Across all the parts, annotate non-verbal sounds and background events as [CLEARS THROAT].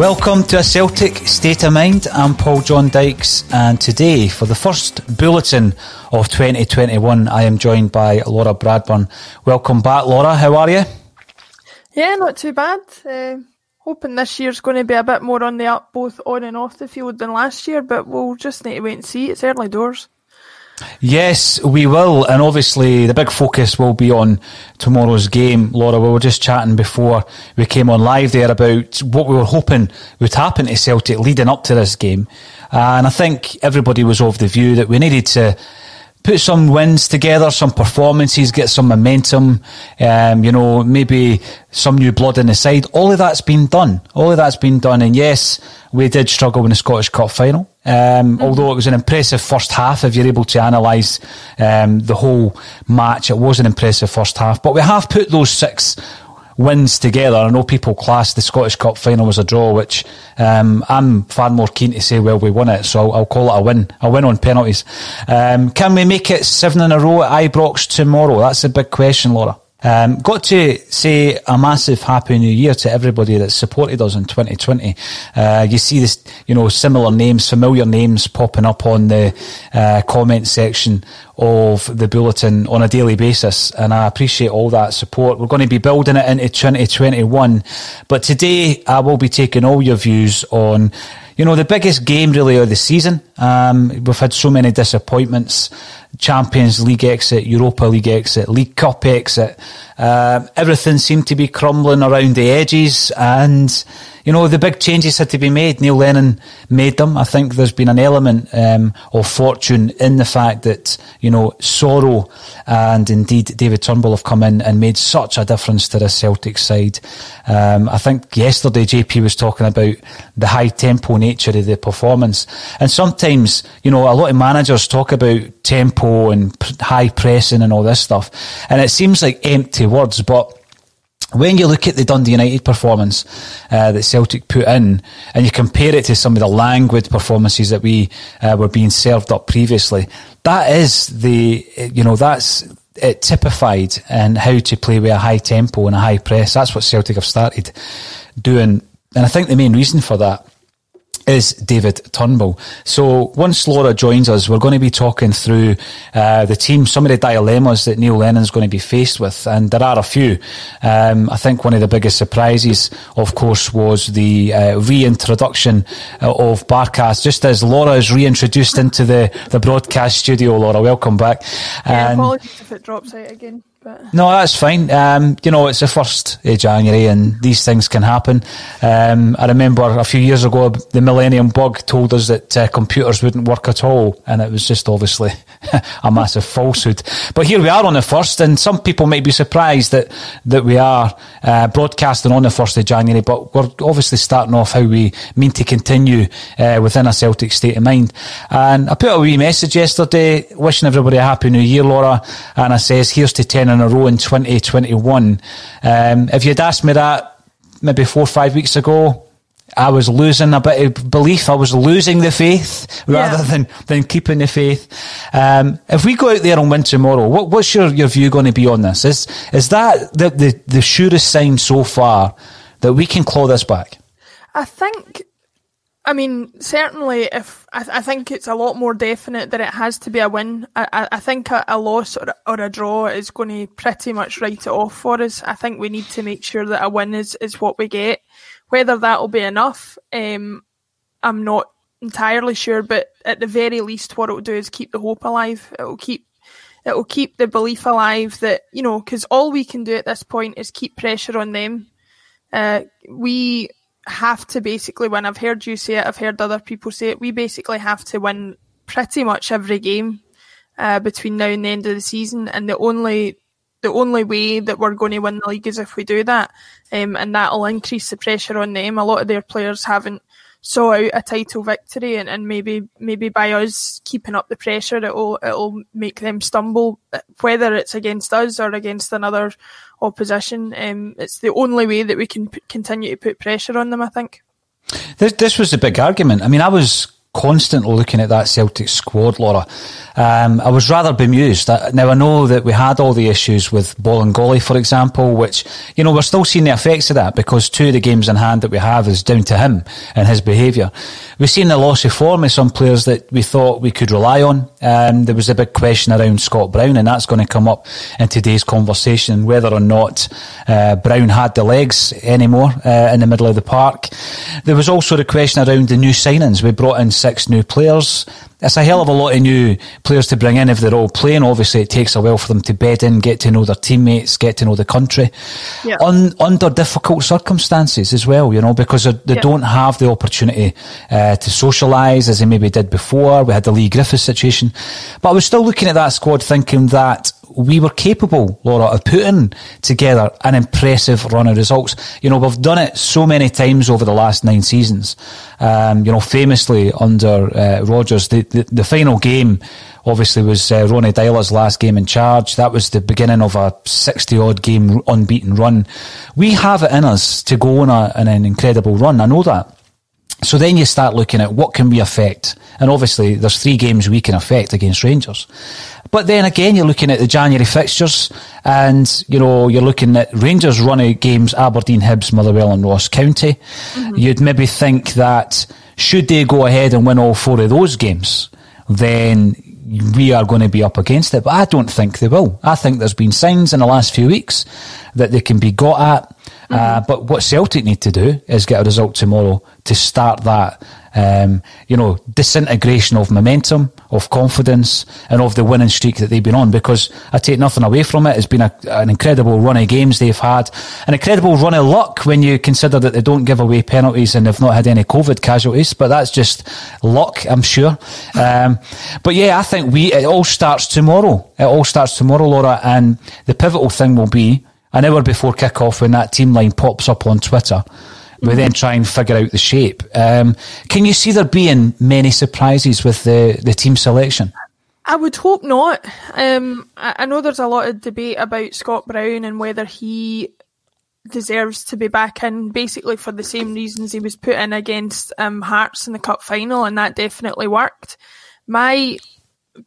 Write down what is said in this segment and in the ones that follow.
Welcome to a Celtic State of Mind. I'm Paul John Dykes, and today, for the first bulletin of 2021, I am joined by Laura Bradburn. Welcome back, Laura. How are you? Yeah, not too bad. Uh, hoping this year's going to be a bit more on the up, both on and off the field than last year, but we'll just need to wait and see. It's early doors. Yes, we will, and obviously the big focus will be on tomorrow's game. Laura, we were just chatting before we came on live there about what we were hoping would happen to Celtic leading up to this game, and I think everybody was of the view that we needed to put some wins together, some performances, get some momentum, um, you know, maybe some new blood in the side. All of that's been done. All of that's been done. And yes, we did struggle in the Scottish Cup final. Um, mm-hmm. although it was an impressive first half, if you're able to analyse um, the whole match, it was an impressive first half. But we have put those six wins together. I know people class the Scottish Cup final as a draw, which um, I'm far more keen to say, well, we won it, so I'll, I'll call it a win, a win on penalties. Um, can we make it seven in a row at Ibrox tomorrow? That's a big question, Laura. Um, got to say a massive happy new year to everybody that supported us in 2020. Uh, you see this, you know, similar names, familiar names popping up on the uh, comment section of the bulletin on a daily basis, and I appreciate all that support. We're going to be building it into 2021, but today I will be taking all your views on you know, the biggest game really of the season. Um, we've had so many disappointments. Champions League exit, Europa League exit, League Cup exit. Uh, everything seemed to be crumbling around the edges and, you know, the big changes had to be made. Neil Lennon made them. I think there's been an element um, of fortune in the fact that, you know, Soro and indeed David Turnbull have come in and made such a difference to the Celtic side. Um, I think yesterday JP was talking about the high tempo nature of the performance. And sometimes, you know, a lot of managers talk about tempo and high pressing and all this stuff. And it seems like empty words, but when you look at the Dundee United performance uh, that Celtic put in, and you compare it to some of the languid performances that we uh, were being served up previously, that is the you know that's it typified and how to play with a high tempo and a high press. That's what Celtic have started doing, and I think the main reason for that is David Turnbull. So once Laura joins us, we're going to be talking through uh, the team, some of the dilemmas that Neil Lennon's going to be faced with, and there are a few. Um, I think one of the biggest surprises, of course, was the uh, reintroduction uh, of Barkas, just as Laura is reintroduced into the, the broadcast studio. Laura, welcome back. Yeah, apologies if it drops out again. But. No, that's fine. Um, you know, it's the first of January and these things can happen. Um, I remember a few years ago, the Millennium Bug told us that uh, computers wouldn't work at all. And it was just obviously [LAUGHS] a massive falsehood. But here we are on the first and some people might be surprised that, that we are uh, broadcasting on the first of January, but we're obviously starting off how we mean to continue uh, within a Celtic state of mind. And I put a wee message yesterday wishing everybody a happy new year, Laura. And I says, here's to 10 in a row in 2021. Um, if you'd asked me that maybe four or five weeks ago, I was losing a bit of belief. I was losing the faith rather yeah. than, than keeping the faith. Um, if we go out there and win tomorrow, what, what's your, your view going to be on this? Is, is that the, the, the surest sign so far that we can claw this back? I think I mean, certainly, if I, th- I, think it's a lot more definite that it has to be a win. I, I think a, a loss or, or, a draw is going to pretty much write it off for us. I think we need to make sure that a win is, is what we get. Whether that will be enough, um, I'm not entirely sure. But at the very least, what it will do is keep the hope alive. It will keep it will keep the belief alive that you know because all we can do at this point is keep pressure on them. Uh, we have to basically win. I've heard you say it. I've heard other people say it. We basically have to win pretty much every game uh, between now and the end of the season, and the only the only way that we're going to win the league is if we do that, um, and that'll increase the pressure on them. A lot of their players haven't saw out a title victory, and, and maybe maybe by us keeping up the pressure, it'll it'll make them stumble, whether it's against us or against another opposition. Um, it's the only way that we can p- continue to put pressure on them. I think. This this was a big argument. I mean, I was constantly looking at that Celtic squad, Laura. Um, I was rather bemused. Now, I know that we had all the issues with Bolingoli, for example, which, you know, we're still seeing the effects of that because two of the games in hand that we have is down to him and his behaviour. We've seen the loss of form of some players that we thought we could rely on. Um, there was a big question around Scott Brown, and that's going to come up in today's conversation, whether or not uh, Brown had the legs anymore uh, in the middle of the park. There was also the question around the new signings. We brought in six new players. It's a hell of a lot of new players to bring in if they're all playing. Obviously, it takes a while for them to bed in, get to know their teammates, get to know the country. Yeah. Un, under difficult circumstances as well, you know, because they yeah. don't have the opportunity uh, to socialise as they maybe did before. We had the Leigh Griffiths situation. But I was still looking at that squad thinking that we were capable, Laura, of putting together an impressive run of results. You know, we've done it so many times over the last nine seasons. Um, you know, famously under uh, Rodgers, the, the, the, final game obviously was uh, Ronny Deila's last game in charge. That was the beginning of a 60 odd game unbeaten run. We have it in us to go on a, an incredible run. I know that. So then you start looking at what can we affect. And obviously there's three games we can affect against Rangers. But then again, you're looking at the January fixtures and, you know, you're looking at Rangers running games, Aberdeen, Hibs, Motherwell and Ross County. Mm-hmm. You'd maybe think that should they go ahead and win all four of those games, then we are going to be up against it. But I don't think they will. I think there's been signs in the last few weeks that they can be got at. Mm-hmm. Uh, but what Celtic need to do is get a result tomorrow to start that um, you know, disintegration of momentum, of confidence, and of the winning streak that they've been on. Because I take nothing away from it. It's been a, an incredible run of games they've had, an incredible run of luck when you consider that they don't give away penalties and they've not had any COVID casualties. But that's just luck, I'm sure. Um, but yeah, I think we it all starts tomorrow. It all starts tomorrow, Laura, and the pivotal thing will be an hour before kick-off when that team line pops up on Twitter we then try and figure out the shape. Um, can you see there being many surprises with the, the team selection? I would hope not. Um, I, I know there's a lot of debate about Scott Brown and whether he deserves to be back in, basically for the same reasons he was put in against um, Hearts in the cup final, and that definitely worked. My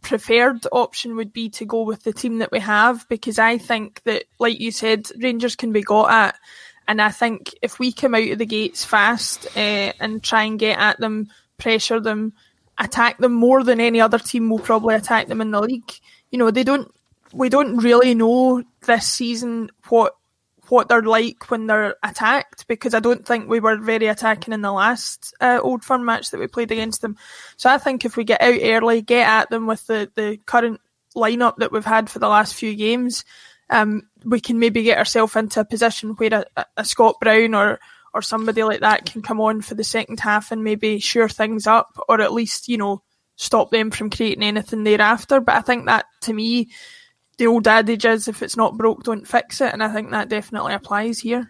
preferred option would be to go with the team that we have because I think that, like you said, Rangers can be got at. And I think if we come out of the gates fast uh, and try and get at them, pressure them, attack them more than any other team will probably attack them in the league. You know, they don't. We don't really know this season what what they're like when they're attacked because I don't think we were very attacking in the last uh, Old Firm match that we played against them. So I think if we get out early, get at them with the, the current lineup that we've had for the last few games, um, we can maybe get ourselves into a position where a, a, Scott Brown or or somebody like that can come on for the second half and maybe shore things up, or at least you know stop them from creating anything thereafter. But I think that to me, the old adage is if it's not broke, don't fix it, and I think that definitely applies here.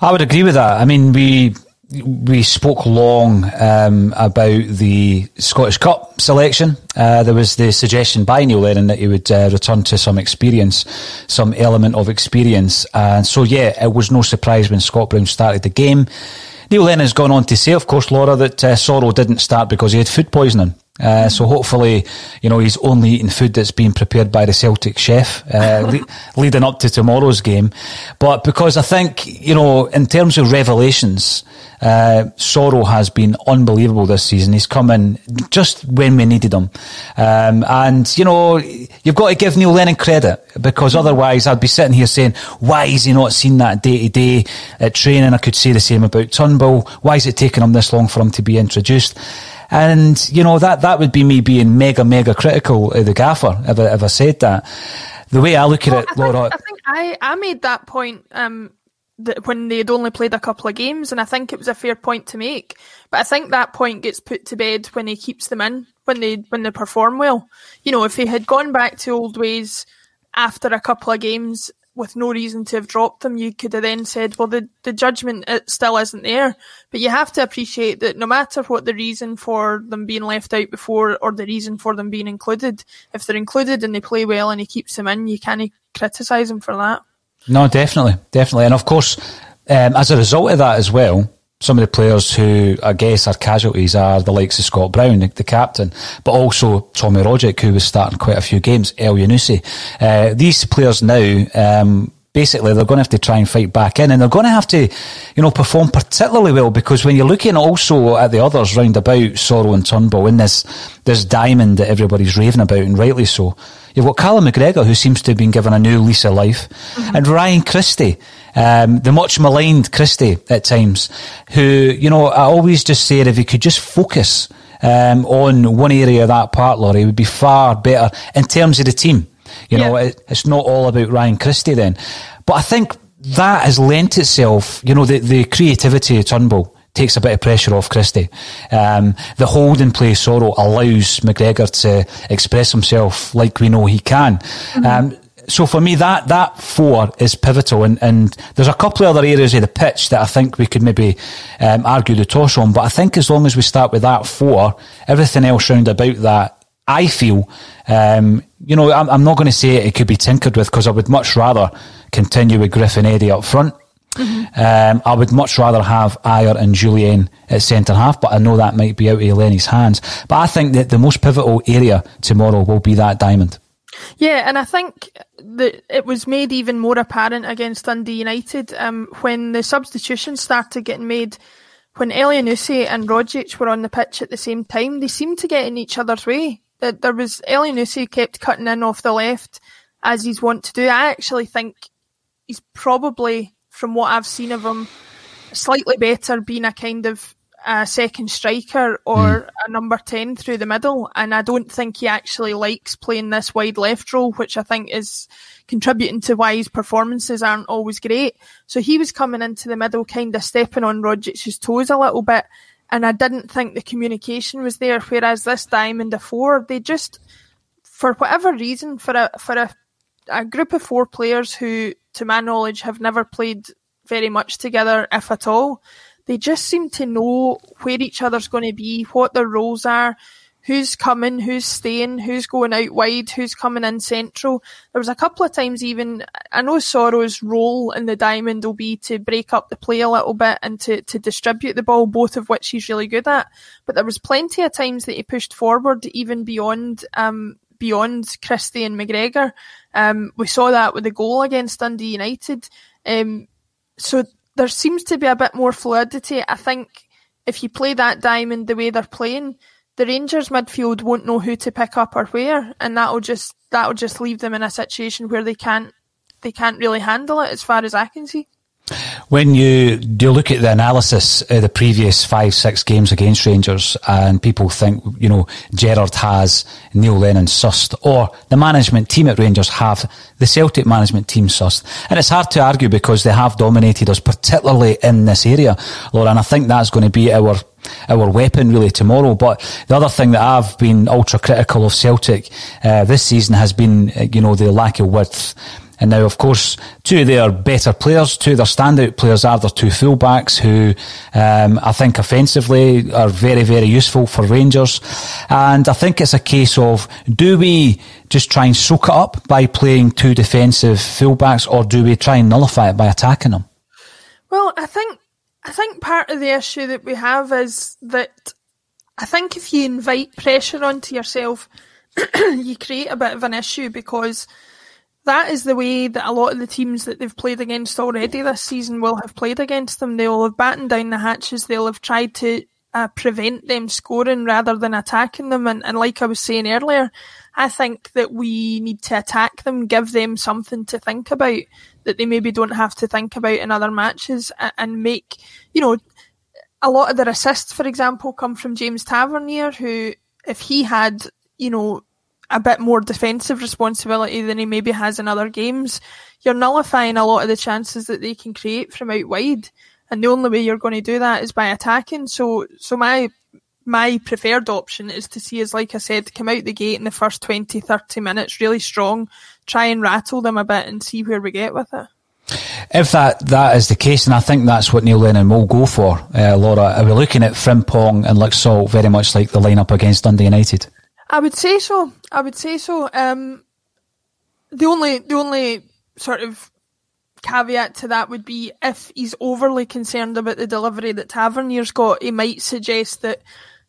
I would agree with that. I mean, we we spoke long um, about the Scottish Cup selection. Uh, there was the suggestion by Neil Lennon that he would uh, return to some experience, some element of experience. And so, yeah, it was no surprise when Scott Brown started the game. Neil Lennon's gone on to say, of course, Laura, that uh, Soro didn't start because he had food poisoning. Uh, so hopefully, you know, he's only eating food that's being prepared by the Celtic chef, uh, [LAUGHS] le- leading up to tomorrow's game. But because I think, you know, in terms of revelations, uh, Soro has been unbelievable this season. He's come in just when we needed him. Um, and, you know, you've got to give Neil Lennon credit because otherwise I'd be sitting here saying, why is he not seen that day to day at training? I could say the same about Turnbull. Why is it taking him this long for him to be introduced? And, you know, that, that would be me being mega, mega critical of the gaffer if I, if I said that. The way I look at well, it, I Laura. I think I, I made that point um, that when they had only played a couple of games, and I think it was a fair point to make. But I think that point gets put to bed when he keeps them in, when they when they perform well. You know, if he had gone back to old ways after a couple of games, with no reason to have dropped them, you could have then said, well, the, the judgment it still isn't there. But you have to appreciate that no matter what the reason for them being left out before or the reason for them being included, if they're included and they play well and he keeps them in, you can't criticise them for that. No, definitely, definitely. And of course, um, as a result of that as well, some of the players who I guess are casualties are the likes of Scott Brown, the, the captain, but also Tommy Rogic, who was starting quite a few games, Elyounoussi. Uh, these players now, um, basically they're going to have to try and fight back in and they're going to have to, you know, perform particularly well because when you're looking also at the others round about Soro and Turnbull in this, this diamond that everybody's raving about and rightly so, You've got Callum McGregor, who seems to have been given a new lease of life, mm-hmm. and Ryan Christie, um, the much maligned Christie at times, who, you know, I always just say if he could just focus um, on one area of that part, Laurie, would be far better in terms of the team. You know, yeah. it, it's not all about Ryan Christie then. But I think that has lent itself, you know, the, the creativity of Turnbull takes a bit of pressure off Christie. Um, the holding play Soro allows McGregor to express himself like we know he can. Mm-hmm. Um, so for me, that that four is pivotal, and, and there's a couple of other areas of the pitch that I think we could maybe um, argue the toss on. But I think as long as we start with that four, everything else round about that, I feel, um, you know, I'm, I'm not going to say it, could be tinkered with because I would much rather continue with Griffin Eddie up front. Mm-hmm. Um, I would much rather have Ajer and Jullien at centre half, but I know that might be out of Lenny's hands. But I think that the most pivotal area tomorrow will be that diamond. Yeah, and I think that it was made even more apparent against Dundee United um, when the substitutions started getting made. When Elyounoussi and Rogic were on the pitch at the same time, they seemed to get in each other's way. That there was Elyounoussi kept cutting in off the left as he's wont to do. I actually think he's probably from what I've seen of him, slightly better being a kind of a second striker or mm. a number 10 through the middle. And I don't think he actually likes playing this wide left role, which I think is contributing to why his performances aren't always great. So he was coming into the middle, kind of stepping on Rogic's toes a little bit. And I didn't think the communication was there. Whereas this Diamond of four, they just, for whatever reason, for a, for a, a group of four players who, to my knowledge, have never played very much together, if at all, they just seem to know where each other's going to be, what their roles are, who's coming, who's staying, who's going out wide, who's coming in central. There was a couple of times even, I know Soro's role in the diamond will be to break up the play a little bit and to, to distribute the ball, both of which he's really good at. But there was plenty of times that he pushed forward even beyond, um, beyond Christie and McGregor. Um, we saw that with the goal against Dundee United. Um, so there seems to be a bit more fluidity. I think if you play that diamond the way they're playing, the Rangers midfield won't know who to pick up or where, and that'll just that'll just leave them in a situation where they can't they can't really handle it as far as I can see. When you do look at the analysis of the previous five, six games against Rangers, and people think, you know, Gerrard has Neil Lennon sussed, or the management team at Rangers have the Celtic management team sussed. And it's hard to argue because they have dominated us, particularly in this area, Laura, and I think that's going to be our our weapon really tomorrow. But the other thing that I've been ultra critical of Celtic uh, this season has been, uh, you know, the lack of width. And now, of course, two of their better players, two of their standout players are their two fullbacks who um, I think offensively are very, very useful for Rangers. And I think it's a case of do we just try and soak it up by playing two defensive fullbacks or do we try and nullify it by attacking them? Well, I think I think part of the issue that we have is that I think if you invite pressure onto yourself, [CLEARS THROAT] you create a bit of an issue because that is the way that a lot of the teams that they've played against already this season will have played against them. They'll have battened down the hatches. They'll have tried to uh, prevent them scoring rather than attacking them. And, and like I was saying earlier, I think that we need to attack them, give them something to think about that they maybe don't have to think about in other matches and, and make, you know, a lot of their assists, for example, come from James Tavernier, who, if he had, you know, a bit more defensive responsibility than he maybe has in other games, you're nullifying a lot of the chances that they can create from out wide. And the only way you're going to do that is by attacking. So, so my my preferred option is to see us, like I said, come out the gate in the first 20, 30 minutes really strong, try and rattle them a bit and see where we get with it. If that, that is the case, and I think that's what Neil Lennon will go for, uh, Laura, are we looking at Frimpong and Laxalt very much like the lineup against Dundee United? I would say so. I would say so. Um, the only the only sort of caveat to that would be if he's overly concerned about the delivery that Tavernier's got, he might suggest that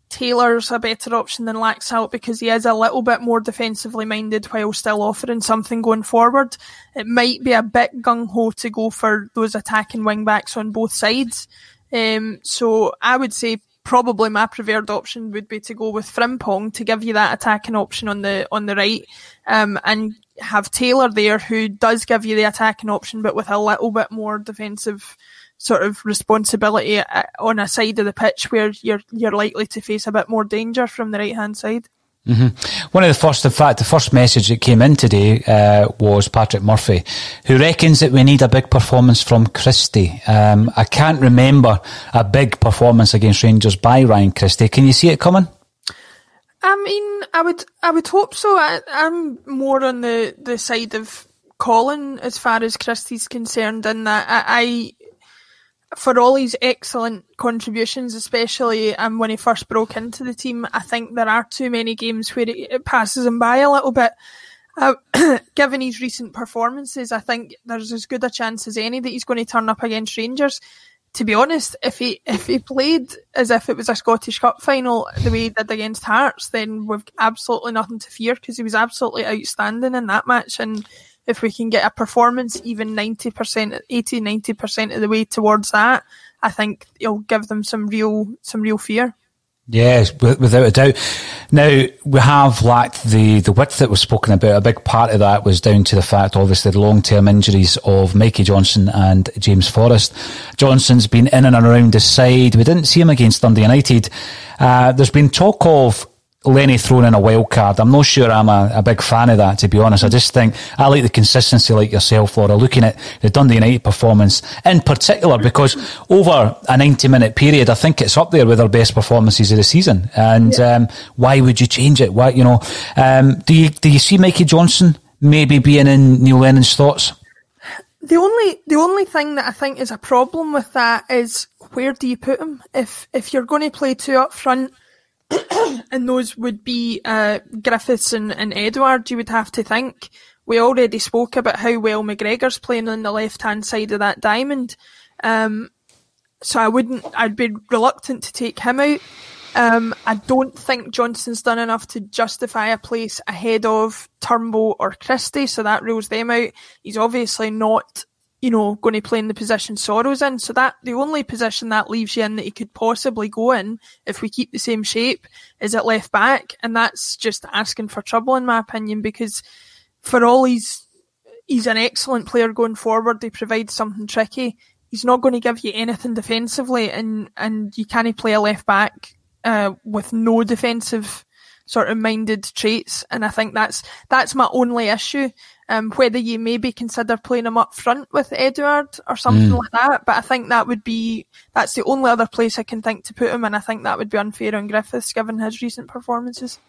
Taylor's a better option than Laxalt because he is a little bit more defensively minded while still offering something going forward. It might be a bit gung ho to go for those attacking wing backs on both sides. Um, so I would say probably my preferred option would be to go with Frimpong to give you that attacking option on the on the right, um, and have Taylor there who does give you the attacking option, but with a little bit more defensive sort of responsibility uh, on a side of the pitch where you're you're likely to face a bit more danger from the right hand side. Mm-hmm. One of the first, in fact, the first message that came in today uh, was Patrick Murphy, who reckons that we need a big performance from Christie. Um, I can't remember a big performance against Rangers by Ryan Christie. Can you see it coming? I mean, I would, I would hope so. I, am more on the, the side of Colin as far as Christie's concerned, in that I, I for all his excellent contributions, especially um, when he first broke into the team, I think there are too many games where it, it passes him by a little bit. Uh, [CLEARS THROAT] given his recent performances, I think there's as good a chance as any that he's going to turn up against Rangers. To be honest, if he if he played as if it was a Scottish Cup final the way he did against Hearts, then we've absolutely nothing to fear because he was absolutely outstanding in that match and if we can get a performance even 90%, 80, 90% of the way towards that, I think it'll give them some real, some real fear. Yes, without a doubt. Now, we have lacked the, the width that was spoken about. A big part of that was down to the fact, obviously, the long term injuries of Mikey Johnston and James Forrest. Johnston's been in and around the side. We didn't see him against Dundee United. Uh, there's been talk of Lenny thrown in a wild card. I'm not sure I'm a, a, big fan of that, to be honest. I just think I like the consistency, like yourself, Laura, looking at the Dundee United performance in particular, because over a 90 minute period, I think it's up there with our best performances of the season. And yeah. um, why would you change it? Why, you know, um, do you do you see Mikey Johnston maybe being in Neil Lennon's thoughts? The only the only thing that I think is a problem with that is where do you put him? If if you're going to play two up front [COUGHS] and those would be uh, Griffiths and, and Edouard, you would have to think. We already spoke about how well McGregor's playing on the left hand side of that diamond. Um, so I wouldn't, I'd be reluctant to take him out. Um, I don't think Johnston's done enough to justify a place ahead of Turnbull or Christie, so that rules them out. He's obviously not you know, going to play in the position Soro's in. So that the only position that leaves you in that he could possibly go in if we keep the same shape is at left back, and that's just asking for trouble in my opinion because for all he's he's an excellent player going forward, he provides something tricky. He's not going to give you anything defensively, and and you can't play a left back uh, with no defensive sort of minded traits, and I think that's that's my only issue um, whether you maybe consider playing him up front with Edouard or something mm. like that. But I think that would be that's the only other place I can think to put him, and I think that would be unfair on Griffiths given his recent performances.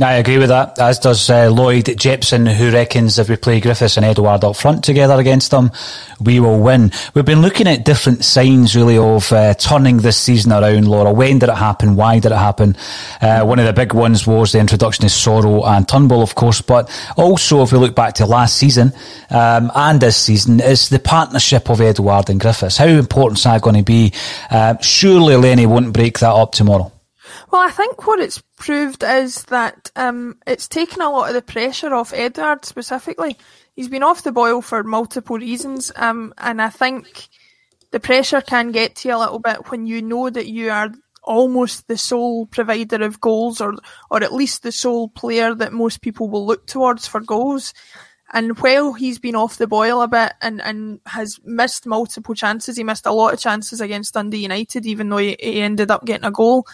I agree with that, as does uh, Lloyd Jepson, who reckons if we play Griffiths and Edouard up front together against them, we will win. We've been looking at different signs, really, of uh, turning this season around, Laura. When did it happen? Why did it happen? Uh, one of the big ones was the introduction of Soro and Turnbull, of course, but also, if we look back to last season um, and this season, is the partnership of Edouard and Griffiths. How important is that going to be? Uh, surely Lenny won't break that up tomorrow. Well, I think what it's proved is that um, it's taken a lot of the pressure off Edouard specifically. He's been off the boil for multiple reasons, um, and I think the pressure can get to you a little bit when you know that you are almost the sole provider of goals, or or at least the sole player that most people will look towards for goals. And while he's been off the boil a bit and, and has missed multiple chances, he missed a lot of chances against Dundee United, even though he, he ended up getting a goal.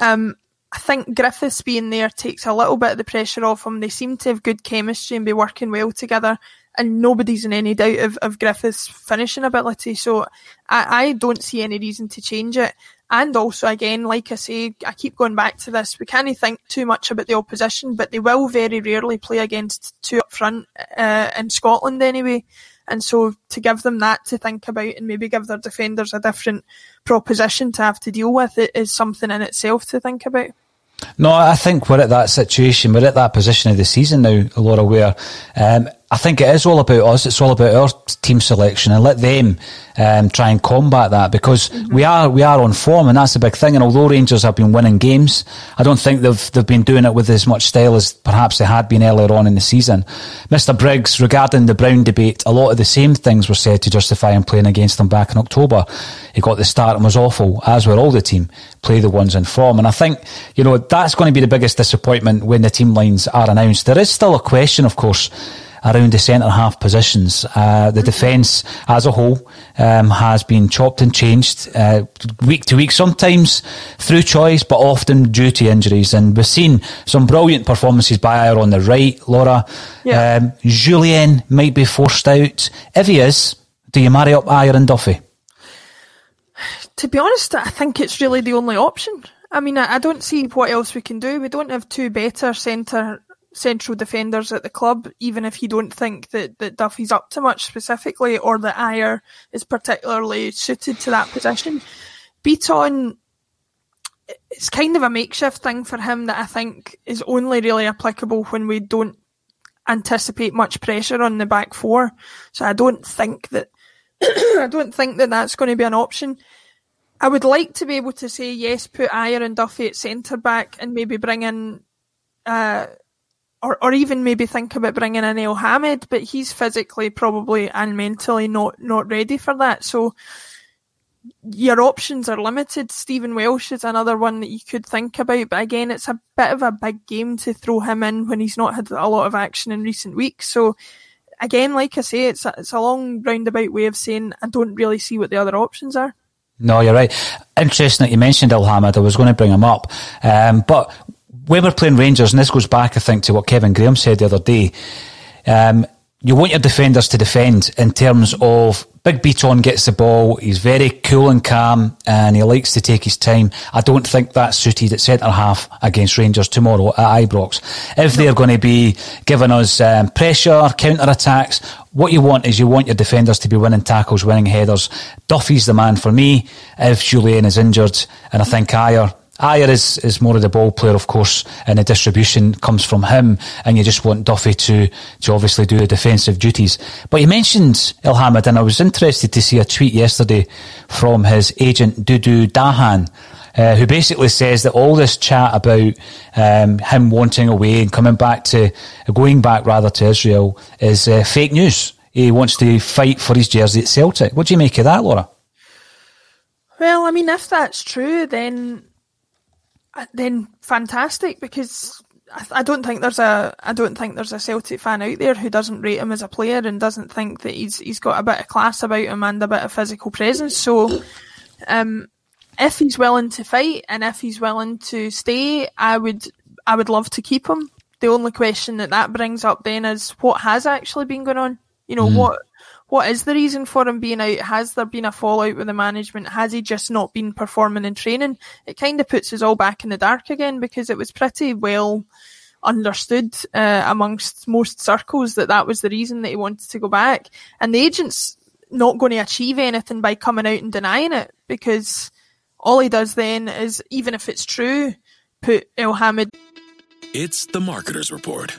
Um, I think Griffiths being there takes a little bit of the pressure off him. They seem to have good chemistry and be working well together, and nobody's in any doubt of, of Griffiths' finishing ability. So I, I don't see any reason to change it. And also, again, like I say, I keep going back to this. We can't think too much about the opposition, but they will very rarely play against two up front uh, in Scotland anyway. And so to give them that to think about and maybe give their defenders a different proposition to have to deal with it is something in itself to think about. No, I think we're at that situation. We're at that position of the season now, Laura, where um, I think it is all about us. It's all about our team selection, and let them um, try and combat that because mm-hmm. we are we are on form, and that's the big thing. And although Rangers have been winning games, I don't think they've they've been doing it with as much style as perhaps they had been earlier on in the season. Mr. Briggs, regarding the Brown debate, a lot of the same things were said to justify him playing against them back in October. He got the start and was awful, as were all the team. Play the ones in form, and I think you know that's going to be the biggest disappointment when the team lines are announced. There is still a question, of course around the centre half positions. Uh, the defence as a whole um, has been chopped and changed uh, week to week, sometimes through choice, but often due to injuries. And we've seen some brilliant performances by Ajer on the right, Laura. Yeah. Um, Jullien might be forced out. If he is, do you marry up Ajer and Duffy? To be honest, I think it's really the only option. I mean, I, I don't see what else we can do. We don't have two better centre central defenders at the club, even if you don't think that, that Duffy's up to much specifically or that Ajer is particularly suited to that position. Bitton, it's kind of a makeshift thing for him that I think is only really applicable when we don't anticipate much pressure on the back four. So I don't think that [CLEARS THROAT] I don't think that that's going to be an option. I would like to be able to say yes, put Ajer and Duffy at centre back and maybe bring in uh, or, or even maybe think about bringing in Elhamed, but he's physically probably and mentally not, not ready for that. So your options are limited. Stephen Welsh is another one that you could think about, but again, it's a bit of a big game to throw him in when he's not had a lot of action in recent weeks. So, again, like I say, it's a, it's a long roundabout way of saying I don't really see what the other options are. No, you're right. Interesting that you mentioned Elhamed. I was going to bring him up, um, but when we're playing Rangers, and this goes back, I think, to what Kevin Graham said the other day. Um, you want your defenders to defend in terms of Big Bitton gets the ball. He's very cool and calm, and he likes to take his time. I don't think that's suited at centre half against Rangers tomorrow at Ibrox. If they're going to be giving us um, pressure, counter attacks, what you want is you want your defenders to be winning tackles, winning headers. Duffy's the man for me. If Jullien is injured, and I think Ajer Ajer is, is more of the ball player, of course, and the distribution comes from him, and you just want Duffy to, to obviously do the defensive duties. But you mentioned Elhamed, and I was interested to see a tweet yesterday from his agent, Dudu Dahan, uh, who basically says that all this chat about um, him wanting away and coming back to, going back rather to Israel is uh, fake news. He wants to fight for his jersey at Celtic. What do you make of that, Laura? Well, I mean, if that's true, then then fantastic because I, don't think there's a I don't think there's a Celtic fan out there who doesn't rate him as a player and doesn't think that he's he's got a bit of class about him and a bit of physical presence. So, um, if he's willing to fight and if he's willing to stay, I would I would love to keep him. The only question that that brings up then is what has actually been going on. You know mm. what what is the reason for him being out? Has there been a fallout with the management? Has he just not been performing in training? It kind of puts us all back in the dark again because it was pretty well understood uh, amongst most circles that that was the reason that he wanted to go back. And the agent's not going to achieve anything by coming out and denying it because all he does then is, even if it's true, put Elhamed. It's the Marketer's Report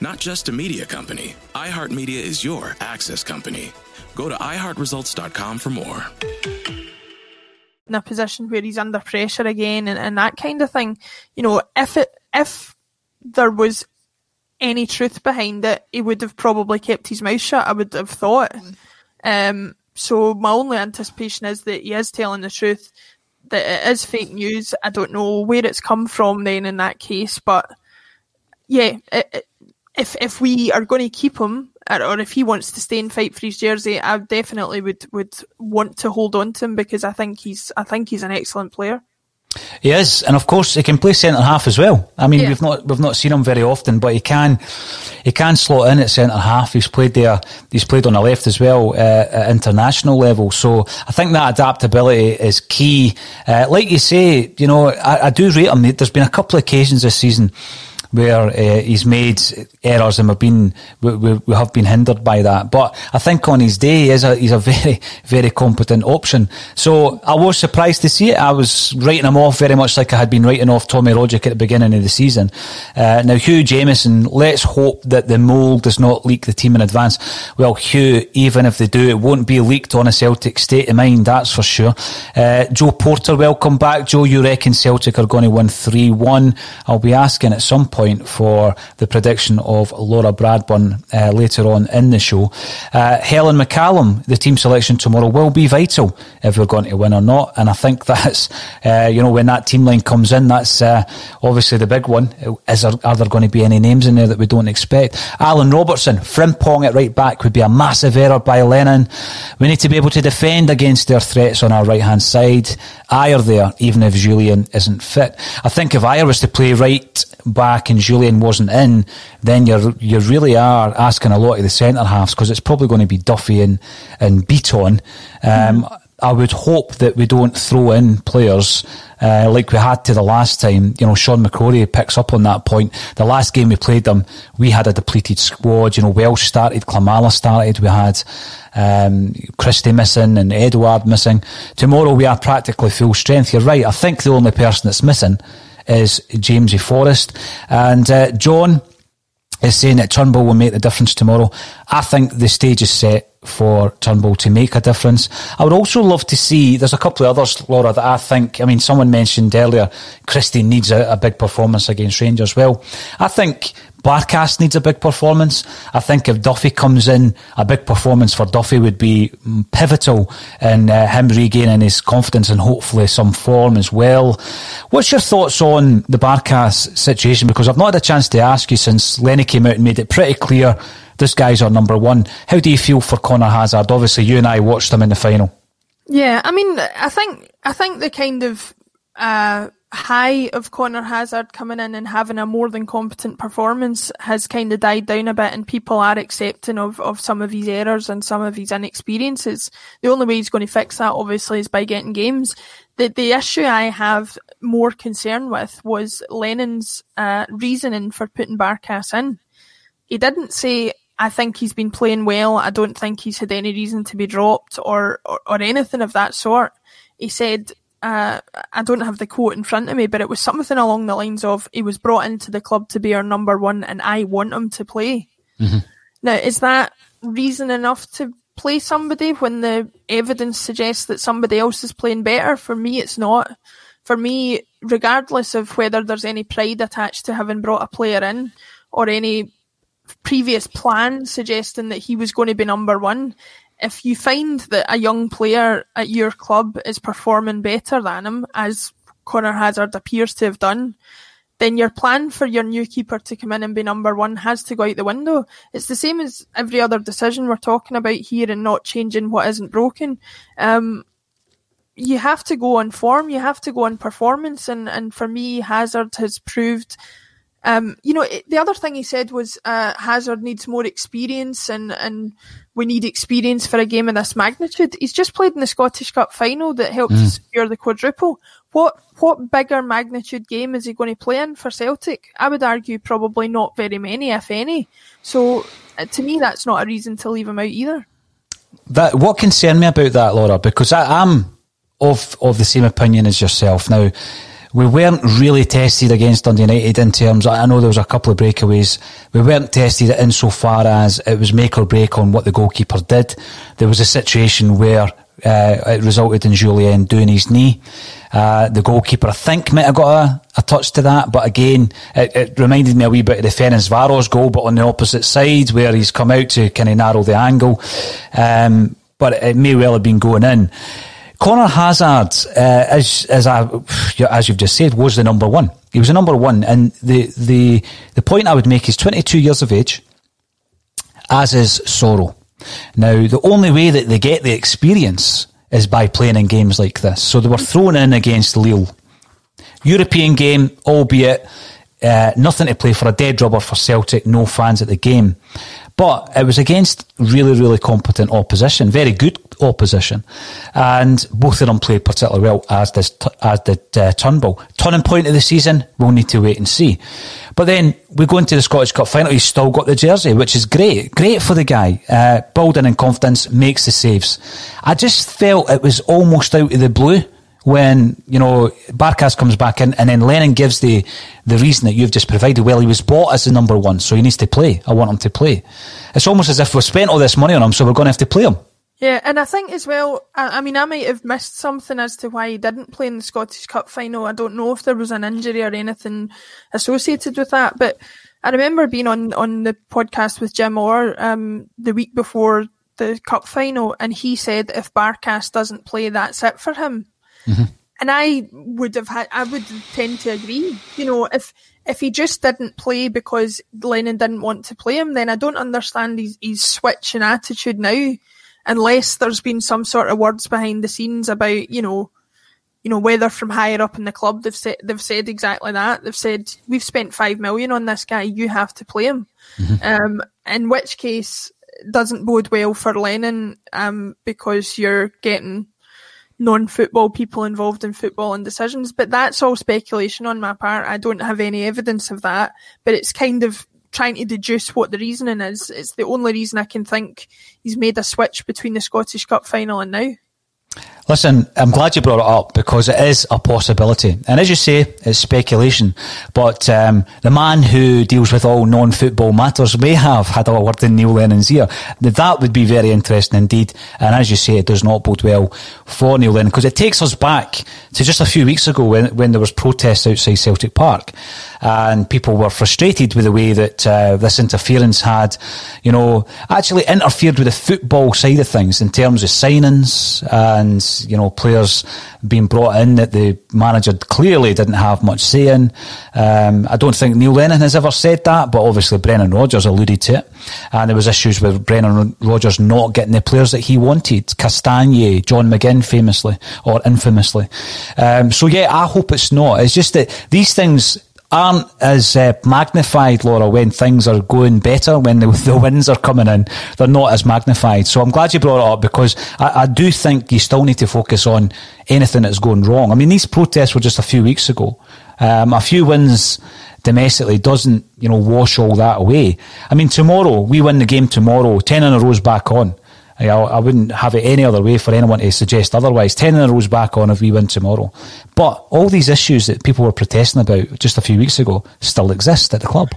Not just a media company, iHeartMedia is your access company. Go to iHeartResults.com for more. In a position where he's under pressure again and, and that kind of thing, you know, if it if there was any truth behind it, he would have probably kept his mouth shut. I would have thought. Um, so my only anticipation is that he is telling the truth, that it is fake news. I don't know where it's come from then in that case, but yeah, it, it, if if we are going to keep him, or if he wants to stay and fight for his jersey, I definitely would would want to hold on to him because I think he's I think he's an excellent player. He is, and of course he can play centre half as well. I mean, yeah. we've not we've not seen him very often, but he can he can slot in at centre half. He's played there. He's played on the left as well uh, at international level. So I think that adaptability is key. Uh, like you say, you know, I, I do rate him. There's been a couple of occasions this season where uh, he's made errors and we've been we, we, we, have been hindered by that. But I think on his day he is a he's a very very competent option. So I was surprised to see it. I was writing him off very much like I had been writing off Tommy Rogic at the beginning of the season. Uh, now Hugh Jameson, let's hope that the mole does not leak the team in advance. Well, Hugh, even if they do, it won't be leaked on a Celtic state of mind. That's for sure. Uh, Joe Porter, welcome back. Joe, you reckon Celtic are going to win three one? I'll be asking at some point point for the prediction of Laura Bradburn uh, later on in the show. Uh, Helen McCallum, the team selection tomorrow will be vital if we're going to win or not. And I think [LAUGHS] that's, uh, you know, when that team line comes in, that's uh, obviously the big one. Is there, are there going to be any names in there that we don't expect? Alan Robertson, Frimpong at right back would be a massive error by Lennon. We need to be able to defend against their threats on our right hand side. Ajer there, even if Jullien isn't fit. I think if Ajer was to play right back and Jullien wasn't in, then you're you really are asking a lot of the centre halves because it's probably going to be Duffy and and Bitton. Um, mm. I would hope that we don't throw in players uh, like we had to the last time. You know, Sean McCrorie picks up on that point. The last game we played them, we had a depleted squad. You know, Welsh started, Klimala started. We had um, Christie missing and Edouard missing. Tomorrow we are practically full strength. You're right. I think the only person that's missing is Jamesy Forrest and uh, John is saying that Turnbull will make the difference tomorrow. I think the stage is set for Turnbull to make a difference. I would also love to see, there's a couple of others, Laura, that I think, I mean, someone mentioned earlier, Christie needs a, a big performance against Rangers. Well, I think Barkas needs a big performance. I think if Duffy comes in, a big performance for Duffy would be pivotal in uh, him regaining his confidence and hopefully some form as well. What's your thoughts on the Barkas situation? Because I've not had a chance to ask you since Lenny came out and made it pretty clear this guy's our number one. How do you feel for Conor Hazard? Obviously, you and I watched him in the final. Yeah, I mean, I think I think the kind of uh, high of Conor Hazard coming in and having a more than competent performance has kind of died down a bit, and people are accepting of, of some of his errors and some of his inexperiences. The only way he's going to fix that, obviously, is by getting games. The the issue I have more concern with was Lennon's uh, reasoning for putting Barkas in. He didn't say I think he's been playing well. I don't think he's had any reason to be dropped or, or, or anything of that sort. He said, uh, I don't have the quote in front of me, but it was something along the lines of, he was brought into the club to be our number one and I want him to play. Mm-hmm. Now, is that reason enough to play somebody when the evidence suggests that somebody else is playing better? For me, it's not. For me, regardless of whether there's any pride attached to having brought a player in or any previous plan suggesting that he was going to be number one. If you find that a young player at your club is performing better than him, as Conor Hazard appears to have done, then your plan for your new keeper to come in and be number one has to go out the window. It's the same as every other decision we're talking about here and not changing what isn't broken. Um, you have to go on form, you have to go on performance, and, and for me, Hazard has proved um, you know, the other thing he said was uh, Hazard needs more experience, and and we need experience for a game of this magnitude. He's just played in the Scottish Cup final that helped mm. secure the quadruple. What what bigger magnitude game is he going to play in for Celtic? I would argue probably not very many, if any. So uh, to me, that's not a reason to leave him out either. That what concerned me about that, Laura, because I am of of the same opinion as yourself. Now, we weren't really tested against Dundee United in terms. I know there was a couple of breakaways. We weren't tested insofar as it was make or break on what the goalkeeper did. There was a situation where uh, it resulted in Jullien doing his knee. Uh, the goalkeeper, I think, might have got a, a touch to that, but again, it, it, reminded me a wee bit of the Ferencvaros goal, but on the opposite side, where he's come out to kind of narrow the angle. Um, but it may well have been going in. Conor Hazard, uh, as as I as you've just said, was the number one. He was the number one, and the the the point I would make is 22 years of age, as is Soro. Now, the only way that they get the experience is by playing in games like this. So they were thrown in against Lille, European game, albeit uh, nothing to play for, a dead rubber for Celtic, no fans at the game. But it was against really, really competent opposition, very good opposition, and both of them played particularly well, as did, as did uh, Turnbull. Turning point of the season, we'll need to wait and see. But then we go into the Scottish Cup final, he's still got the jersey, which is great. Great for the guy. Uh, building in confidence, makes the saves. I just felt it was almost out of the blue when you know Barkas comes back in, and then Lennon gives the the reason that you've just provided. Well, he was bought as the number one, so he needs to play. I want him to play. It's almost as if we've spent all this money on him, so we're going to have to play him. Yeah, and I think as well. I, I, mean, I might have missed something as to why he didn't play in the Scottish Cup final. I don't know if there was an injury or anything associated with that, but I remember being on on the podcast with Jim Orr um, the week before the cup final, and he said if Barkas doesn't play, that's it for him. Mm-hmm. And I would have had, I would tend to agree. You know, if if he just didn't play because Lennon didn't want to play him, then I don't understand his, his switch in attitude now, unless there's been some sort of words behind the scenes about, you know, you know, whether from higher up in the club, they've said they've said exactly that. They've said we've spent five million on this guy. You have to play him. Mm-hmm. Um, in which case, doesn't bode well for Lennon um, because you're getting non-football people involved in football and decisions. But that's all speculation on my part. I don't have any evidence of that. But it's kind of trying to deduce what the reasoning is. It's the only reason I can think he's made a switch between the Scottish Cup final and now. Listen, I'm glad you brought it up because it is a possibility. And as you say, it's speculation. But um, the man who deals with all non football matters may have had a word in Neil Lennon's ear. That would be very interesting indeed. And as you say, it does not bode well for Neil Lennon because it takes us back to just a few weeks ago when, when there was protests outside Celtic Park and people were frustrated with the way that uh, this interference had, you know, actually interfered with the football side of things in terms of signings and, you know, players being brought in that the manager clearly didn't have much say in. Um, I don't think Neil Lennon has ever said that, but obviously Brendan Rodgers alluded to it. And there was issues with Brendan Rodgers not getting the players that he wanted. Castagne, John McGinn famously, or infamously. Um, so yeah, I hope it's not. It's just that these things aren't as uh, magnified, Laura, when things are going better, when the, [LAUGHS] the wins are coming in. They're not as magnified. So I'm glad you brought it up because I, I, do think you still need to focus on anything that's going wrong. I mean, these protests were just a few weeks ago. Um, a few wins domestically doesn't, you know, wash all that away. I mean, tomorrow, we win the game tomorrow, 10 in a row's back on. I, I wouldn't have it any other way for anyone to suggest otherwise. Ten in a row's back on if we win tomorrow. But all these issues that people were protesting about just a few weeks ago still exist at the club.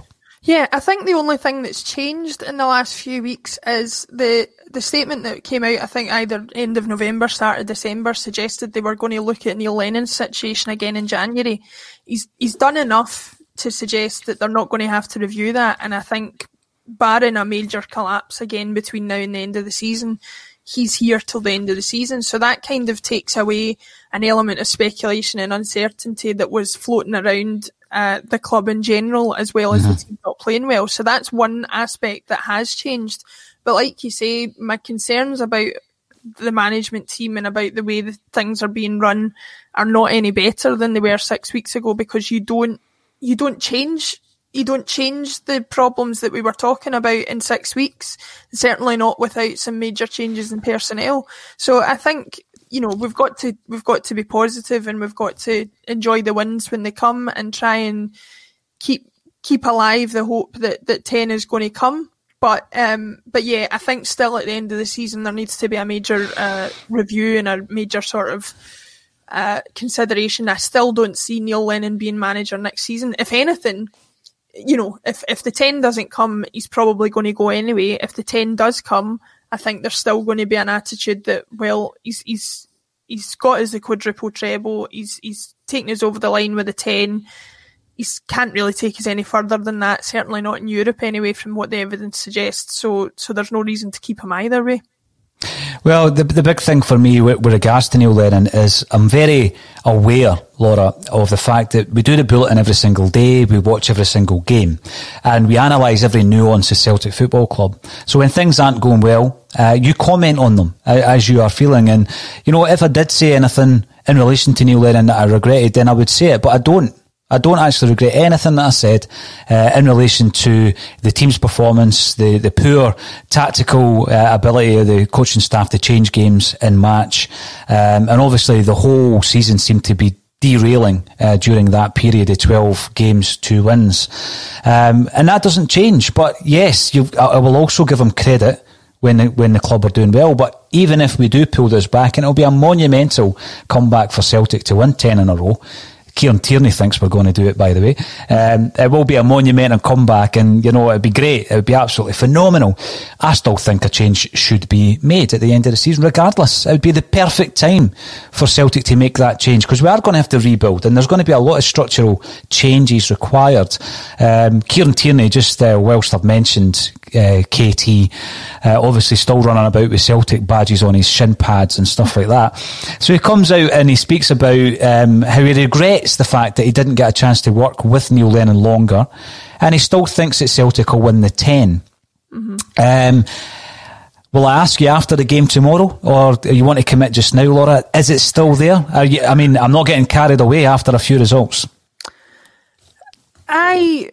Yeah, I think the only thing that's changed in the last few weeks is the the statement that came out. I think either end of November, start of December, suggested they were going to look at Neil Lennon's situation again in January. He's he's done enough to suggest that they're not going to have to review that, and I think barring a major collapse again between now and the end of the season, he's here till the end of the season. So that kind of takes away an element of speculation and uncertainty that was floating around uh, the club in general, as well as mm-hmm. the team not playing well. So that's one aspect that has changed. But like you say, my concerns about the management team and about the way that things are being run are not any better than they were six weeks ago because you don't you don't change you don't change the problems that we were talking about in six weeks. Certainly not without some major changes in personnel. So I think you know we've got to we've got to be positive and we've got to enjoy the wins when they come and try and keep keep alive the hope that that ten is going to come. But um, but yeah, I think still at the end of the season there needs to be a major uh, review and a major sort of uh, consideration. I still don't see Neil Lennon being manager next season. If anything, you know, if if the ten doesn't come, he's probably going to go anyway. If the ten does come, I think there's still going to be an attitude that well, he's he's he's got his quadruple treble. He's he's taken us over the line with the ten. He can't really take us any further than that. Certainly not in Europe anyway, from what the evidence suggests. So so there's no reason to keep him either way. Well, the the big thing for me with, with regards to Neil Lennon is I'm very aware, Laura, of the fact that we do the bulletin every single day, we watch every single game, and we analyse every nuance of Celtic Football Club. So when things aren't going well, uh, you comment on them uh, as you are feeling. And, you know, if I did say anything in relation to Neil Lennon that I regretted, then I would say it, but I don't. I don't actually regret anything that I said uh, in relation to the team's performance, the, the poor tactical uh, ability of the coaching staff to change games in match, um, and obviously the whole season seemed to be derailing uh, during that period of 12 games, two wins. Um, and that doesn't change. But yes, I, I will also give them credit when the, when the club are doing well. But even if we do pull this back, and it'll be a monumental comeback for Celtic to win 10 in a row, Kieran Tierney thinks we're going to do it, by the way. Um, it will be a monumental comeback, and you know it'd be great. It would be absolutely phenomenal. I still think a change should be made at the end of the season, regardless. It would be the perfect time for Celtic to make that change because we are going to have to rebuild, and there's going to be a lot of structural changes required. Um, Kieran Tierney, just uh, whilst I've mentioned uh, KT, uh, obviously still running about with Celtic badges on his shin pads and stuff like that. So he comes out and he speaks about um, how he regrets the fact that he didn't get a chance to work with Neil Lennon longer, and he still thinks that Celtic will win the 10. Mm-hmm. Um, Will I ask you after the game tomorrow, or do you want to commit just now, Laura? Is it still there? You, I mean, I'm not getting carried away after a few results. I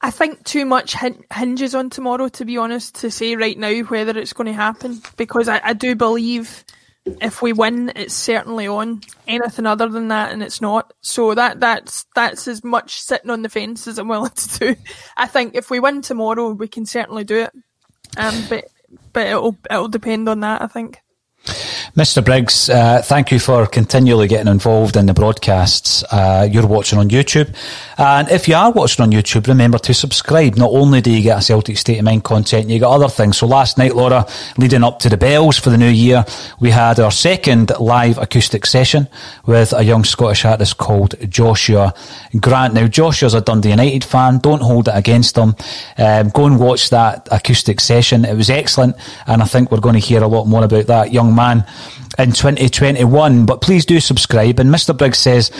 I think too much hinges on tomorrow, to be honest, to say right now whether it's going to happen. Because I, I do believe if we win, it's certainly on. Anything other than that, and it's not. So that that's that's as much sitting on the fence as I'm willing [LAUGHS] to do. I think if we win tomorrow, we can certainly do it. Um, but but it'll it'll depend on that. I think. Mr. Briggs, uh, thank you for continually getting involved in the broadcasts. Uh, you're watching on YouTube. And if you are watching on YouTube, remember to subscribe. Not only do you get a Celtic State of Mind content, you get other things. So last night, Laura, leading up to the bells for the new year, we had our second live acoustic session with a young Scottish artist called Joshua Grant. Now, Joshua's a Dundee United fan. Don't hold it against him. Um, go and watch that acoustic session. It was excellent. And I think we're going to hear a lot more about that young man in 2021. But please do subscribe. And Mr. Briggs says,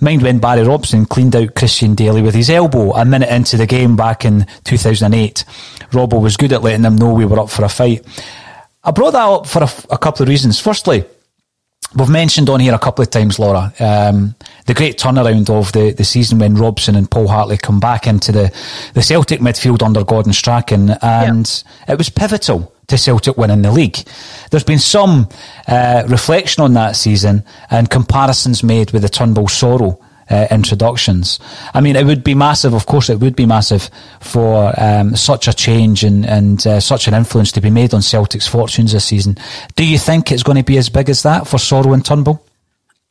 mind when Barry Robson cleaned out Christian Dailly with his elbow a minute into the game back in 2008. Robbo was good at letting them know we were up for a fight. I brought that up for a, a couple of reasons. Firstly, We've mentioned on here a couple of times, Laura, um, the great turnaround of the, the season when Robson and Paul Hartley come back into the, the Celtic midfield under Gordon Strachan, and it was pivotal to Celtic winning the league. There's been some uh, reflection on that season and comparisons made with the Turnbull Soro uh, introductions. I mean, it would be massive, of course, it would be massive for um, such a change and, and uh, such an influence to be made on Celtic's fortunes this season. Do you think it's going to be as big as that for Soro and Turnbull?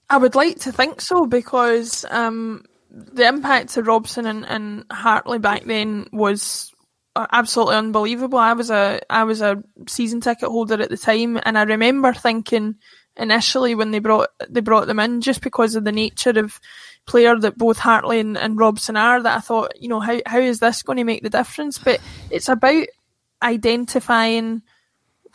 I would like to think so because um, the impact of Robson and, and Hartley back then was absolutely unbelievable. I was a I was a season ticket holder at the time, and I remember thinking initially when they brought they brought them in, just because of the nature of player that both Hartley and, and Robson are, that I thought, you know, how how is this going to make the difference? But it's about identifying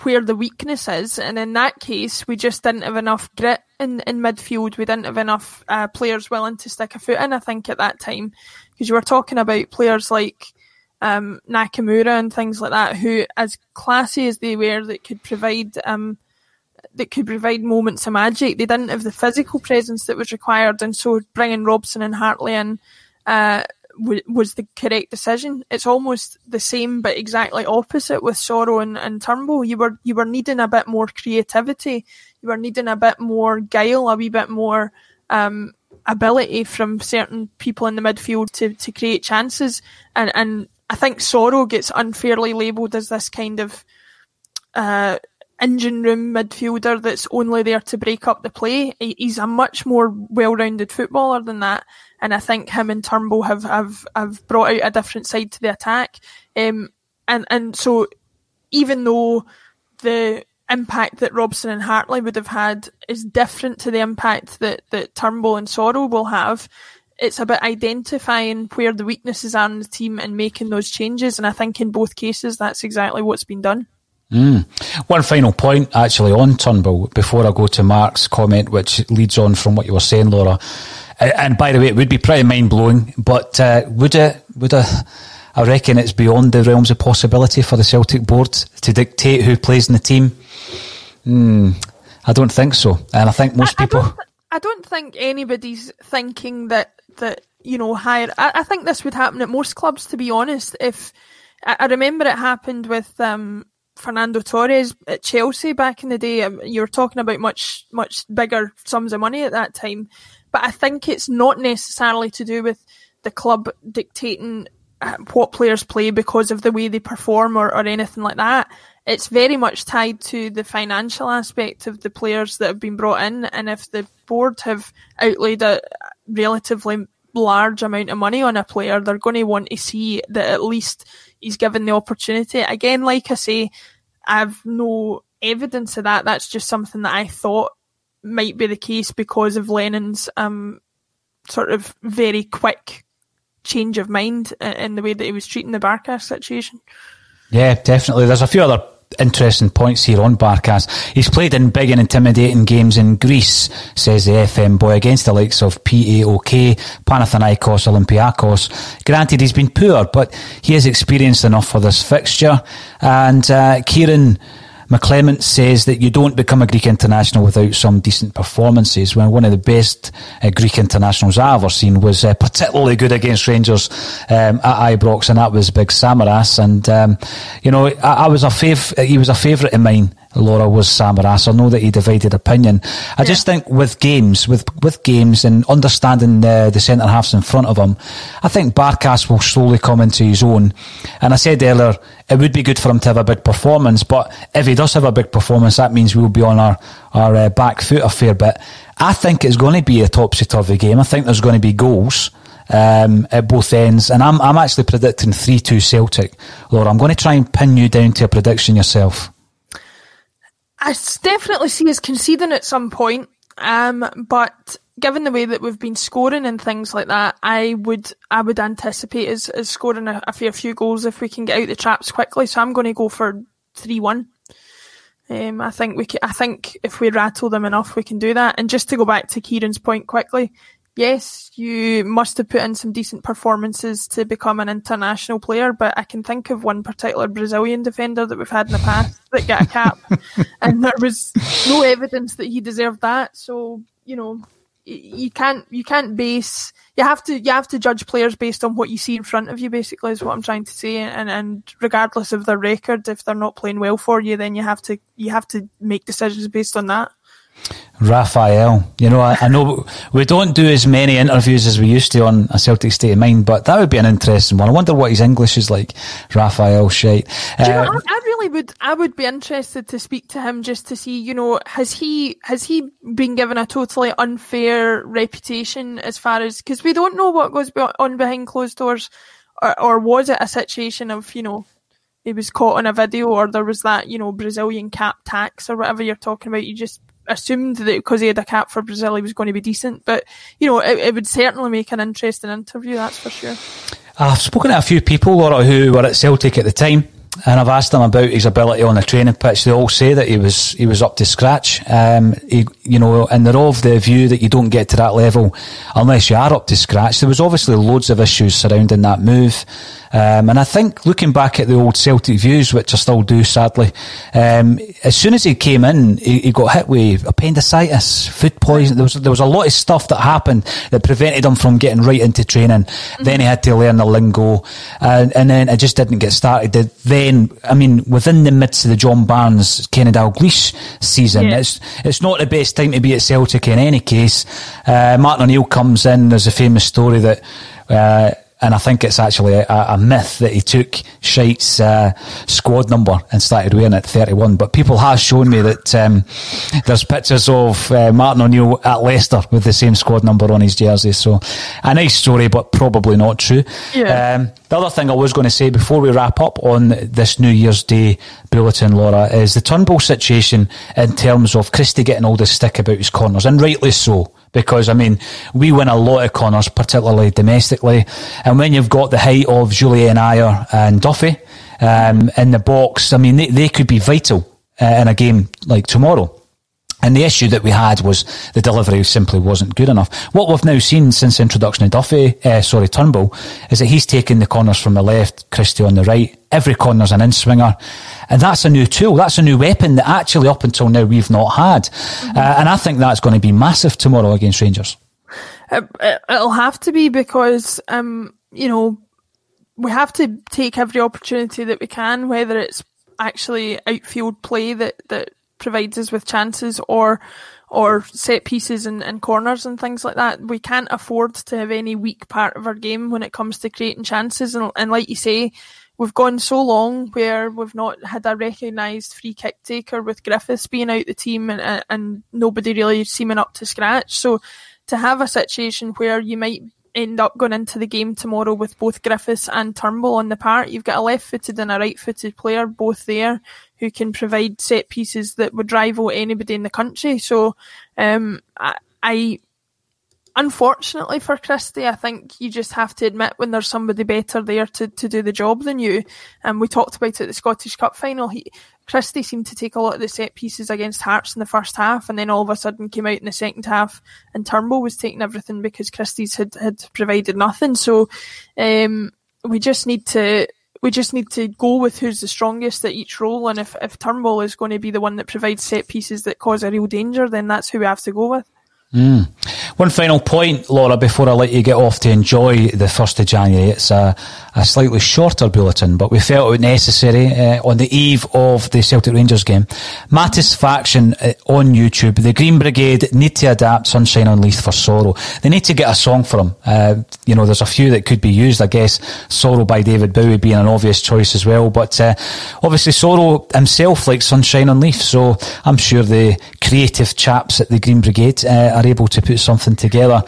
where the weakness is, and in that case, we just didn't have enough grit in, in midfield. We didn't have enough uh, players willing to stick a foot in. I think at that time, because you were talking about players like um, Nakamura and things like that, who, as classy as they were, that could provide um, that could provide moments of magic. They didn't have the physical presence that was required, and so bringing Robson and Hartley in uh, w- was the correct decision. It's almost the same, but exactly opposite with Soro and, and Turnbull. You were you were needing a bit more creativity. You were needing a bit more guile, a wee bit more. Um, ability from certain people in the midfield to, to create chances and, and I think Soro gets unfairly labelled as this kind of uh, engine room midfielder that's only there to break up the play. He's a much more well-rounded footballer than that, and I think him and Turnbull have have, have brought out a different side to the attack. Um, and and so even though the impact that Robson and Hartley would have had is different to the impact that that Turnbull and Soro will have, it's about identifying where the weaknesses are in the team and making those changes. And I think in both cases, that's exactly what's been done. Mm. One final point, actually, on Turnbull before I go to Mark's comment, which leads on from what you were saying, Laura. And by the way, it would be pretty mind blowing, but uh, would it? Would a, I reckon it's beyond the realms of possibility for the Celtic board to dictate who plays in the team. Mm, I don't think so, and I think most I, people. I I don't think anybody's thinking that that you know higher. I, I, think this would happen at most clubs. To be honest, if I, I remember it happened with um, Fernando Torres at Chelsea back in the day. Um, you were talking about much much bigger sums of money at that time, but I think it's not necessarily to do with the club dictating uh, what players play because of the way they perform or, or anything like that. It's very much tied to the financial aspect of the players that have been brought in, and if the board have outlaid a relatively large amount of money on a player, they're going to want to see that at least he's given the opportunity. Again, like I say, I've no evidence of that. That's just something that I thought might be the case because of Lennon's um, sort of very quick change of mind in the way that he was treating the Barkas situation. Yeah, definitely. There's a few other interesting points here on Barkas. He's played in big and intimidating games in Greece, says the FM boy, against the likes of PAOK, Panathinaikos, Olympiakos. Granted, he's been poor, but he has experienced enough for this fixture. And uh, Kieran McClement says that you don't become a Greek international without some decent performances. When one of the best uh, Greek internationals I've ever seen was uh, particularly good against Rangers um, at Ibrox, and that was Big Samaras. And um, you know, I, I was a fav- he was a favourite of mine Laura was Samaras. I know that he divided opinion. I yeah. just think with games, with with games and understanding the, the centre halves in front of him, I think Barkas will slowly come into his own. And I said earlier, it would be good for him to have a big performance, but if he does have a big performance, that means we'll be on our, our uh, back foot a fair bit. I think it's going to be a topsy-turvy game. I think there's going to be goals. Um, at both ends, and I'm I'm actually predicting three two Celtic. Laura, I'm going to try and pin you down to a prediction yourself. I definitely see us conceding at some point, um, but given the way that we've been scoring and things like that, I would I would anticipate us, us scoring a, a fair few goals if we can get out the traps quickly. So I'm going to go for three one. Um, I think we can, I think if we rattle them enough, we can do that. And just to go back to Kieran's point quickly, yes, you must have put in some decent performances to become an international player, but I can think of one particular Brazilian defender that we've had in the past [LAUGHS] that got a cap, [LAUGHS] and there was no evidence that he deserved that. So you know, you can't you can't base you have to you have to judge players based on what you see in front of you. Basically, is what I'm trying to say. And and regardless of their record, if they're not playing well for you, then you have to you have to make decisions based on that. Rafael. You know, I, I, know we don't do as many interviews as we used to on a Celtic State of Mind, but that would be an interesting one. I wonder what his English is like. Rafael Scheidt. Uh, you know, I, I, really would. I would be interested to speak to him just to see. You know, has he has he been given a totally unfair reputation as far as because we don't know what goes on behind closed doors, or, or was it a situation of you know he was caught on a video or there was that you know Brazilian cap tax or whatever you're talking about. You just assumed that because he had a cap for Brazil, he was going to be decent. But you know, it, it would certainly make an interesting interview. That's for sure. I've spoken to a few people, Laura, who were at Celtic at the time, and I've asked them about his ability on the training pitch. They all say that he was he was up to scratch. Um, he, you know, and they're of the view that you don't get to that level unless you are up to scratch. There was obviously loads of issues surrounding that move. Um, and I think looking back at the old Celtic views, which I still do sadly, um, as soon as he came in, he, he, got hit with appendicitis, food poisoning. There was there was a lot of stuff that happened that prevented him from getting right into training. Mm-hmm. Then he had to learn the lingo, and, and then it just didn't get started. Then, I mean, within the midst of the John Barnes Kenny Dalglish season, yeah. it's it's not the best time to be at Celtic in any case. Uh, Martin O'Neill comes in. There's a famous story that. Uh, and I think it's actually a, a myth that he took Scheidt's uh, squad number and started wearing it 31. But people have shown me that um, there's pictures of uh, Martin O'Neill at Leicester with the same squad number on his jersey. So a nice story, but probably not true. Yeah. Um, the other thing I was going to say before we wrap up on this New Year's Day bulletin, Laura, is the Turnbull situation in terms of Christie getting all this stick about his corners, and rightly so because I mean we win a lot of corners, particularly domestically, and when you've got the height of Jullien Ajer and Duffy um, in the box, I mean they, they could be vital uh, in a game like tomorrow. And the issue that we had was the delivery simply wasn't good enough. What we've now seen since the introduction of Duffy, uh, sorry, Turnbull, is that he's taken the corners from the left, Christie on the right. Every corner's an in-swinger. And that's a new tool. That's a new weapon that actually up until now we've not had. Mm-hmm. Uh, and I think that's going to be massive tomorrow against Rangers. It, will have to be because, um, you know, we have to take every opportunity that we can, whether it's actually outfield play that, that provides us with chances or or set pieces and, and corners and things like that. We can't afford to have any weak part of our game when it comes to creating chances. And, and like you say, we've gone so long where we've not had a recognised free kick taker with Griffiths being out the team and, and nobody really seeming up to scratch. So to have a situation where you might end up going into the game tomorrow with both Griffiths and Turnbull on the part. You've got a left footed and a right footed player both there who can provide set pieces that would rival anybody in the country. So um, I, I unfortunately for Christie, I think you just have to admit when there's somebody better there to, to do the job than you. And we talked about it at the Scottish Cup final. He, Christie seemed to take a lot of the set pieces against Hearts in the first half, and then all of a sudden came out in the second half, and Turnbull was taking everything because Christie's had, had provided nothing. So um, we just need to we just need to go with who's the strongest at each role, and if if Turnbull is going to be the one that provides set pieces that cause a real danger, then that's who we have to go with. Mm. One final point, Laura, before I let you get off to enjoy the 1st of January. It's a, a slightly shorter bulletin, but we felt it necessary uh, on the eve of the Celtic Rangers game. Mattis Faction uh, on YouTube. The Green Brigade need to adapt Sunshine on Leith for Soro. They need to get a song for him. Uh, you know, there's a few that could be used, I guess. Sorrow by David Bowie being an obvious choice as well. But uh, obviously, Soro himself likes Sunshine on Leith, so I'm sure the creative chaps at the Green Brigade uh, are able to put something together,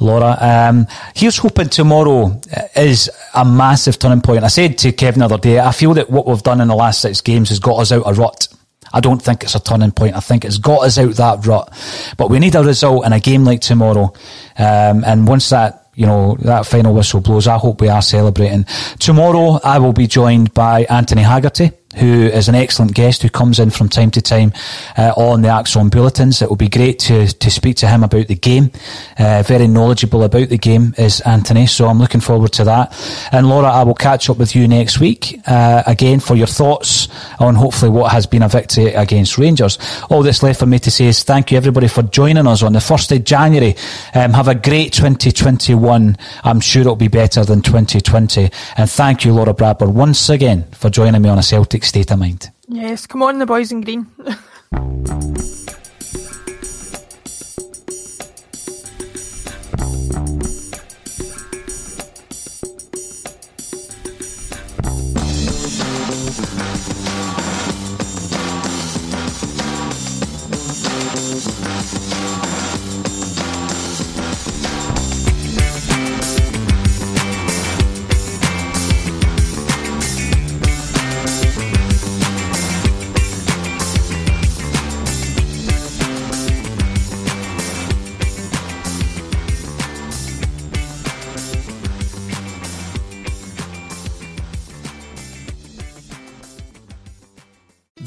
Laura. Um, here's hoping tomorrow is a massive turning point. I said to Kevin the other day, I feel that what we've done in the last six games has got us out of rut. I don't think it's a turning point. I think it's got us out that rut. But we need a result in a game like tomorrow. Um, and once that you know, that final whistle blows, I hope we are celebrating. Tomorrow, I will be joined by Anthony Haggerty who is an excellent guest who comes in from time to time uh, on the ACSOM bulletins. It will be great to, to speak to him about the game. Uh, very knowledgeable about the game is Anthony, so I'm looking forward to that. And Laura, I will catch up with you next week uh, again for your thoughts on hopefully what has been a victory against Rangers. All that's left for me to say is thank you everybody for joining us on the 1st of January. Um, have a great 2021. I'm sure it'll be better than 2020. And thank you, Laura Bradburn, once again for joining me on a Celtic state of mind. Yes, come on, the boys in green. [LAUGHS]